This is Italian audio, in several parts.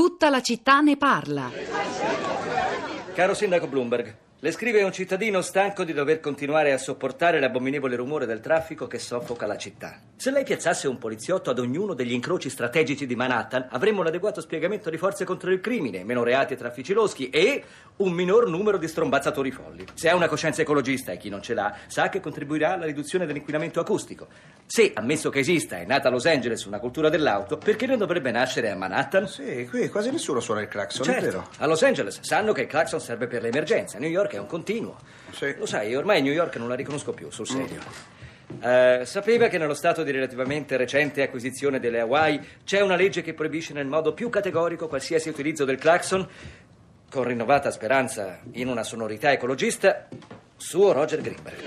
Tutta la città ne parla. Caro sindaco Bloomberg, le scrive un cittadino stanco di dover continuare a sopportare l'abominevole rumore del traffico che soffoca la città. Se lei piazzasse un poliziotto ad ognuno degli incroci strategici di Manhattan, avremmo un adeguato spiegamento di forze contro il crimine, meno reati e traffici loschi e un minor numero di strombazzatori folli. Se ha una coscienza ecologista e chi non ce l'ha, sa che contribuirà alla riduzione dell'inquinamento acustico. Se, ammesso che esista, è nata a Los Angeles una cultura dell'auto, perché non dovrebbe nascere a Manhattan? Sì, qui quasi nessuno suona il clacson, Certo, è vero? a Los Angeles sanno che il clacson serve per le emergenze, a New York è un continuo. Sì. Lo sai, ormai New York non la riconosco più, sul serio. Eh, sapeva che nello stato di relativamente recente acquisizione delle Hawaii c'è una legge che proibisce nel modo più categorico qualsiasi utilizzo del clacson, con rinnovata speranza in una sonorità ecologista, suo Roger Greenberg.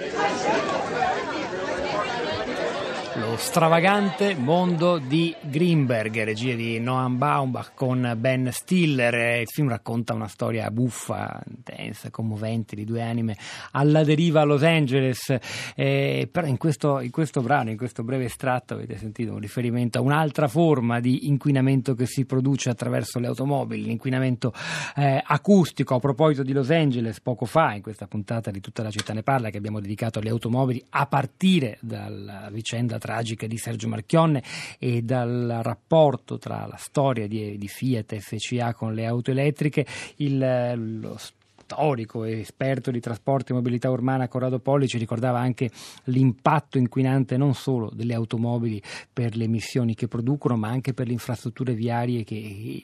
Stravagante mondo di Greenberg, regia di Noam Baumbach con Ben Stiller. Il film racconta una storia buffa, intensa, commovente di due anime alla deriva a Los Angeles. Eh, però in questo, in questo brano, in questo breve estratto, avete sentito un riferimento a un'altra forma di inquinamento che si produce attraverso le automobili, l'inquinamento eh, acustico. A proposito di Los Angeles, poco fa, in questa puntata di Tutta la città ne parla, che abbiamo dedicato alle automobili, a partire dalla vicenda tragica di Sergio Marchionne e dal rapporto tra la storia di, di Fiat e FCA con le auto elettriche, il, lo storico e esperto di trasporto e mobilità urbana Corrado Polli ci ricordava anche l'impatto inquinante non solo delle automobili per le emissioni che producono, ma anche per le infrastrutture viarie che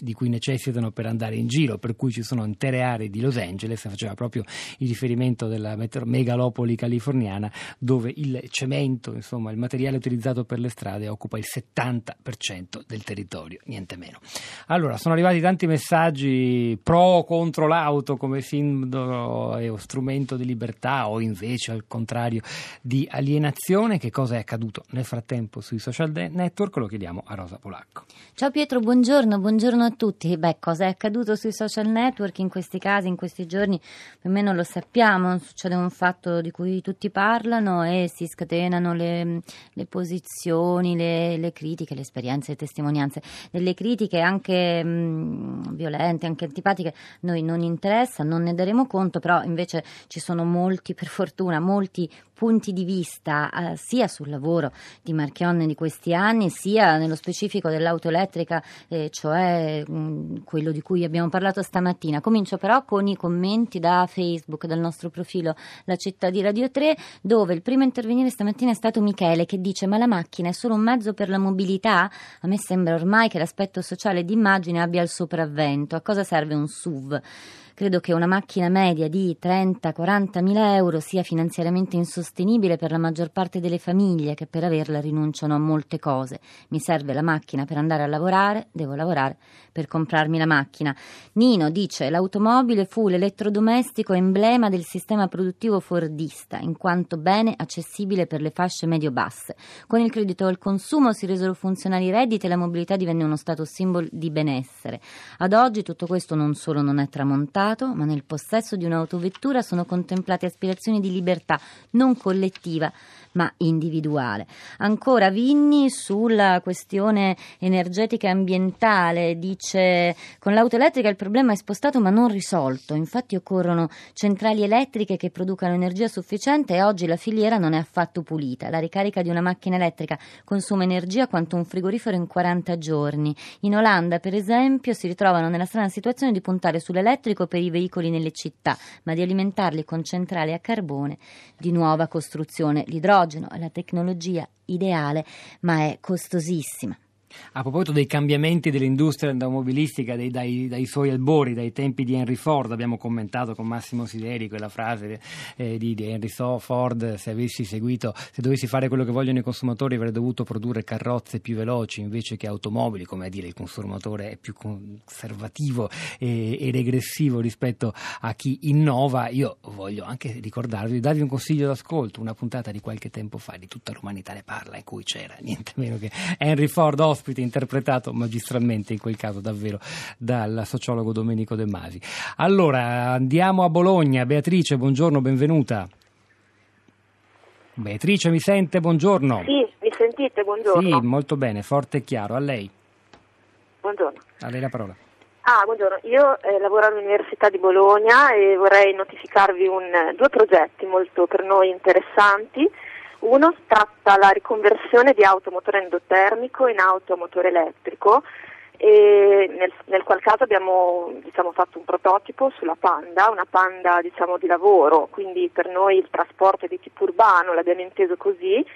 di cui necessitano per andare in giro, per cui ci sono intere aree di Los Angeles, faceva proprio il riferimento della megalopoli californiana, dove il cemento, insomma il materiale utilizzato per le strade occupa il 70% del territorio, niente meno. Allora, sono arrivati tanti messaggi pro o contro l'auto come simbolo e strumento di libertà o invece al contrario di alienazione. Che cosa è accaduto nel frattempo sui social network? Lo chiediamo a Rosa Polacco. Ciao Pietro, buongiorno, buongiorno a tutti. Beh, cosa è accaduto sui social network in questi casi, in questi giorni? Più o meno lo sappiamo, succede un fatto di cui tutti parlano e si scatenano le, le posizioni, le, le, critiche, le esperienze, le testimonianze. Delle critiche anche mh, violente, anche antipatiche, noi non interessa, non ne daremo conto, però invece ci sono molti, per fortuna, molti punti di vista eh, sia sul lavoro di Marchionne di questi anni, sia nello specifico dell'auto elettrica, eh, cioè mh, quello di cui abbiamo parlato stamattina. Comincio però con i commenti da Facebook, dal nostro profilo La città di Radio 3, dove il primo a intervenire stamattina è stato Michele che dice ma la macchina è solo un mezzo per la mobilità? A me sembra ormai che l'aspetto sociale d'immagine abbia il sopravvento. A cosa serve un SUV? Credo che una macchina media di 30-40 mila euro sia finanziariamente insostenibile per la maggior parte delle famiglie che per averla rinunciano a molte cose. Mi serve la macchina per andare a lavorare, devo lavorare per comprarmi la macchina. Nino dice l'automobile fu l'elettrodomestico emblema del sistema produttivo fordista, in quanto bene accessibile per le fasce medio-basse. Con il credito al consumo si resero funzionali i redditi e la mobilità divenne uno stato simbolo di benessere. Ad oggi tutto questo non solo non è tramontato, ma nel possesso di un'autovettura sono contemplate aspirazioni di libertà non collettiva, ma individuale. Ancora Vinni sulla questione energetica e ambientale dice con l'auto elettrica il problema è spostato ma non risolto, infatti occorrono centrali elettriche che producano energia sufficiente e oggi la filiera non è affatto pulita. La ricarica di una macchina elettrica consuma energia quanto un frigorifero in 40 giorni. In Olanda, per esempio, si ritrovano nella strana situazione di puntare sull'elettrico per i veicoli nelle città, ma di alimentarli con centrali a carbone di nuova costruzione. L'idrogeno è la tecnologia ideale, ma è costosissima. A proposito dei cambiamenti dell'industria automobilistica dei, dai, dai, suoi albori, dai tempi di Henry Ford, abbiamo commentato con Massimo Sideri quella frase eh, di, di, Henry Ford, se avessi seguito, se dovessi fare quello che vogliono i consumatori avrei dovuto produrre carrozze più veloci invece che automobili, come a dire il consumatore è più conservativo e, e regressivo rispetto a chi innova. Io voglio anche ricordarvi, darvi un consiglio d'ascolto, una puntata di qualche tempo fa di tutta l'umanità ne parla in cui c'era niente meno che Henry Ford ospite interpretato magistralmente in quel caso davvero dal sociologo Domenico De Masi. Allora andiamo a Bologna. Beatrice, buongiorno, benvenuta. Beatrice mi sente? Buongiorno. Sì, mi sentite? Buongiorno. Sì, molto bene, forte e chiaro. A lei. buongiorno. A lei la parola. Ah, buongiorno. Io eh, lavoro all'Università di Bologna e vorrei notificarvi un, due progetti molto per noi interessanti. Uno tratta la riconversione di automotore endotermico in auto a motore elettrico e nel, nel qual caso abbiamo diciamo, fatto un prototipo sulla Panda, una Panda diciamo, di lavoro, quindi per noi il trasporto è di tipo urbano, l'abbiamo inteso così,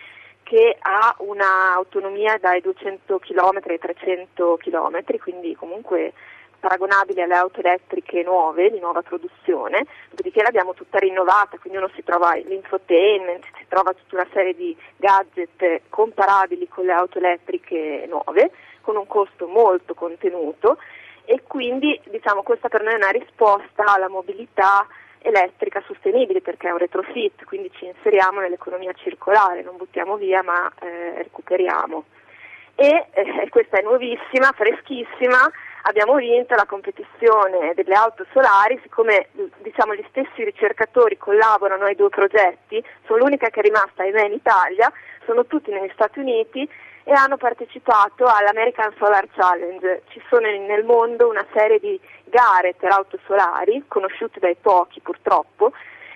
che ha un'autonomia dai 200 km ai 300 km, quindi comunque paragonabile alle auto elettriche nuove, di nuova produzione, dopodiché l'abbiamo tutta rinnovata, quindi uno si trova l'infotainment, si trova tutta una serie di gadget comparabili con le auto elettriche nuove, con un costo molto contenuto e quindi diciamo questa per noi è una risposta alla mobilità elettrica sostenibile perché è un retrofit, quindi ci inseriamo nell'economia circolare, non buttiamo via ma eh, recuperiamo. E eh, questa è nuovissima, freschissima, abbiamo vinto la competizione delle auto solari, siccome diciamo, gli stessi ricercatori collaborano ai due progetti, sono l'unica che è rimasta ahimè in Italia, sono tutti negli Stati Uniti e hanno partecipato all'American Solar Challenge. Ci sono nel mondo una serie di gare per auto solari, conosciute dai pochi purtroppo,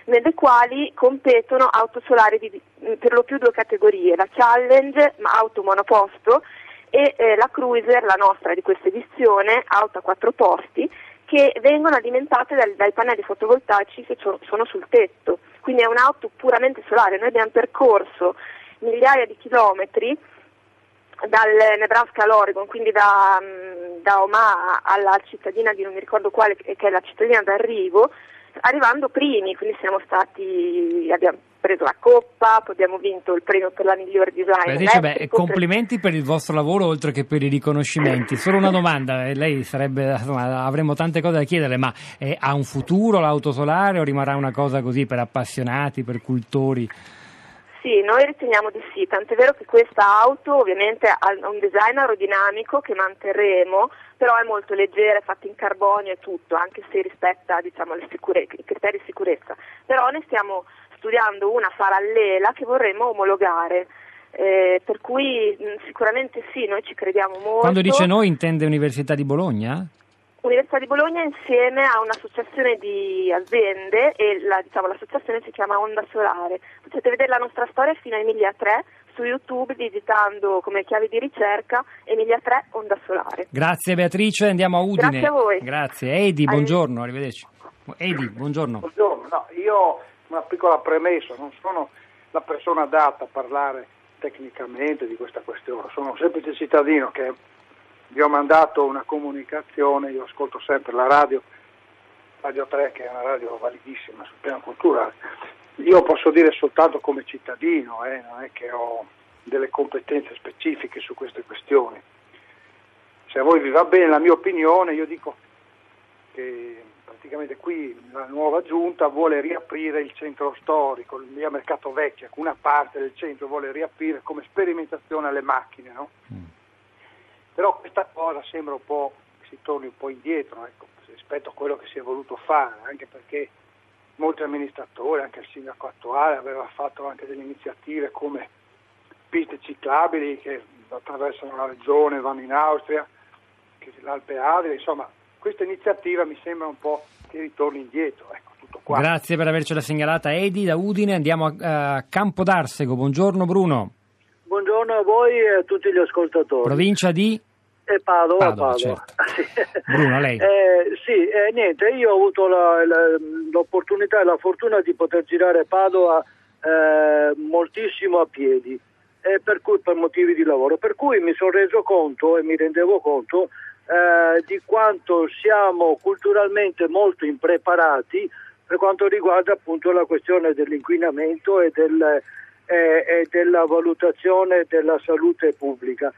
nelle quali competono auto solari di per lo più due categorie, la Challenge, ma auto monoposto, e eh, la Cruiser, la nostra di questa edizione, auto a quattro posti, che vengono alimentate dal, dai pannelli fotovoltaici che sono sul tetto. Quindi è un'auto puramente solare. Noi abbiamo percorso migliaia di chilometri dal Nebraska all'Oregon, quindi da, mm, da Omaha alla cittadina di non mi ricordo quale, che è la cittadina d'arrivo, arrivando primi, quindi siamo stati, abbiamo preso la coppa, abbiamo vinto il premio per la miglior design. Dice, beh, complimenti per il vostro lavoro oltre che per i riconoscimenti. Solo una domanda, eh, lei sarebbe, insomma, avremo tante cose da chiedere, ma eh, ha un futuro l'auto solare o rimarrà una cosa così per appassionati, per cultori? Sì, noi riteniamo di sì, tant'è vero che questa auto ovviamente ha un design aerodinamico che manterremo, però è molto leggera, è fatta in carbonio e tutto, anche se rispetta diciamo, sicure- i criteri di sicurezza. Però ne stiamo studiando una parallela che vorremmo omologare. Eh, per cui mh, sicuramente sì, noi ci crediamo molto. Quando dice noi intende Università di Bologna? Università di Bologna insieme a un'associazione di aziende e la, diciamo, l'associazione si chiama Onda Solare. Potete vedere la nostra storia fino a Emilia 3 su YouTube digitando come chiave di ricerca Emilia 3 Onda Solare. Grazie Beatrice, andiamo a Udine. Grazie a voi. Grazie. Edi, buongiorno, arrivederci. Edi, buongiorno. Buongiorno, no, io una piccola premessa, non sono la persona adatta a parlare tecnicamente di questa questione, sono un semplice cittadino che vi ho mandato una comunicazione, io ascolto sempre la radio, Radio 3 che è una radio validissima sul piano culturale, io posso dire soltanto come cittadino, eh, non è che ho delle competenze specifiche su queste questioni. Se a voi vi va bene la mia opinione, io dico che praticamente qui la nuova giunta vuole riaprire il centro storico, il via Mercato Vecchio, una parte del centro vuole riaprire come sperimentazione alle macchine, no? mm. Però questa cosa sembra un po' che si torni un po' indietro ecco, rispetto a quello che si è voluto fare, anche perché molti amministratori, anche il sindaco attuale, aveva fatto anche delle iniziative come piste ciclabili che attraversano la regione, vanno in Austria, l'Alpe Adria, insomma questa iniziativa mi sembra un po' che ritorni indietro. Ecco, tutto qua. Grazie per avercela segnalata Edi da Udine, andiamo a, a Campo d'Arsego, buongiorno Bruno. Buongiorno a voi e a tutti gli ascoltatori. Provincia di? E Padova, Padova, Padova. Certo. Bruno, lei? Eh, sì, eh, niente, io ho avuto la, la, l'opportunità e la fortuna di poter girare Padova eh, moltissimo a piedi, per, cui, per motivi di lavoro, per cui mi sono reso conto e mi rendevo conto eh, di quanto siamo culturalmente molto impreparati per quanto riguarda appunto la questione dell'inquinamento e, del, eh, e della valutazione della salute pubblica.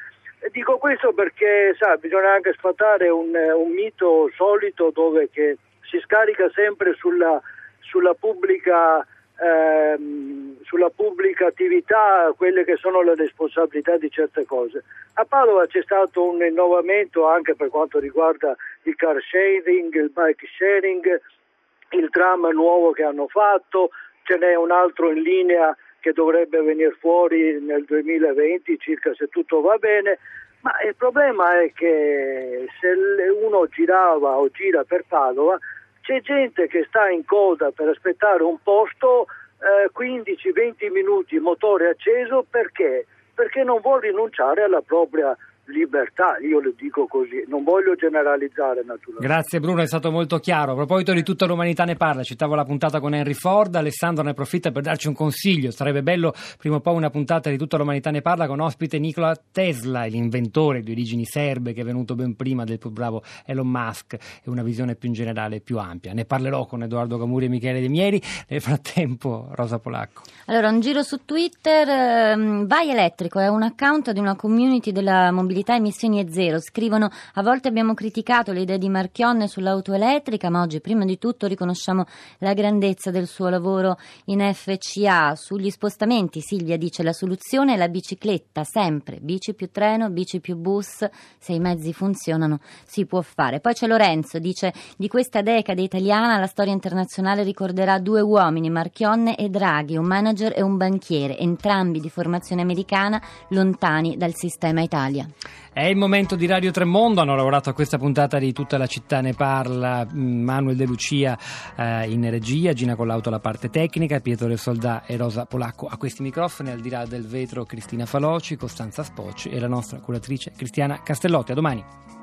Dico questo perché sa, bisogna anche sfatare un, un mito solito dove si scarica sempre sulla, sulla pubblica ehm, sulla pubblica attività quelle che sono le responsabilità di certe cose. A Padova c'è stato un innovamento anche per quanto riguarda il car sharing, il bike sharing, il tram nuovo che hanno fatto, ce n'è un altro in linea che dovrebbe venire fuori nel 2020 circa se tutto va bene, Ma il problema è che se uno girava o gira per Padova, c'è gente che sta in coda per aspettare un posto eh, 15-20 minuti motore acceso perché? Perché non vuole rinunciare alla propria libertà, io le dico così, non voglio generalizzare naturalmente. Grazie Bruno, è stato molto chiaro. A proposito di tutta l'umanità ne parla, citavo la puntata con Henry Ford, Alessandro ne approfitta per darci un consiglio, sarebbe bello prima o poi una puntata di tutta l'umanità ne parla con ospite Nikola Tesla, l'inventore di origini serbe che è venuto ben prima del più bravo Elon Musk e una visione più in generale più ampia. Ne parlerò con Edoardo Camuri e Michele De Mieri, nel frattempo Rosa Polacco. Allora, un giro su Twitter, ehm, Vai Elettrico è un account di una community della mobilità mobilità emissioni è zero. Scrivono a volte abbiamo criticato le idee di Marchionne sull'auto elettrica, ma oggi prima di tutto riconosciamo la grandezza del suo lavoro in FCA. Sugli spostamenti Silvia dice la soluzione è la bicicletta, sempre bici più treno, bici più bus, se i mezzi funzionano si può fare. Poi c'è Lorenzo, dice di questa decade italiana la storia internazionale ricorderà due uomini, Marchionne e Draghi, un manager e un banchiere, entrambi di formazione americana, lontani dal sistema Italia. È il momento di Radio Tremondo, hanno lavorato a questa puntata di Tutta la città ne parla, mm, Manuel De Lucia eh, in regia, Gina Collauto alla parte tecnica, Pietro Del Soldà e Rosa Polacco a questi microfoni, al di là del vetro Cristina Faloci, Costanza Spocci e la nostra curatrice Cristiana Castellotti. A domani.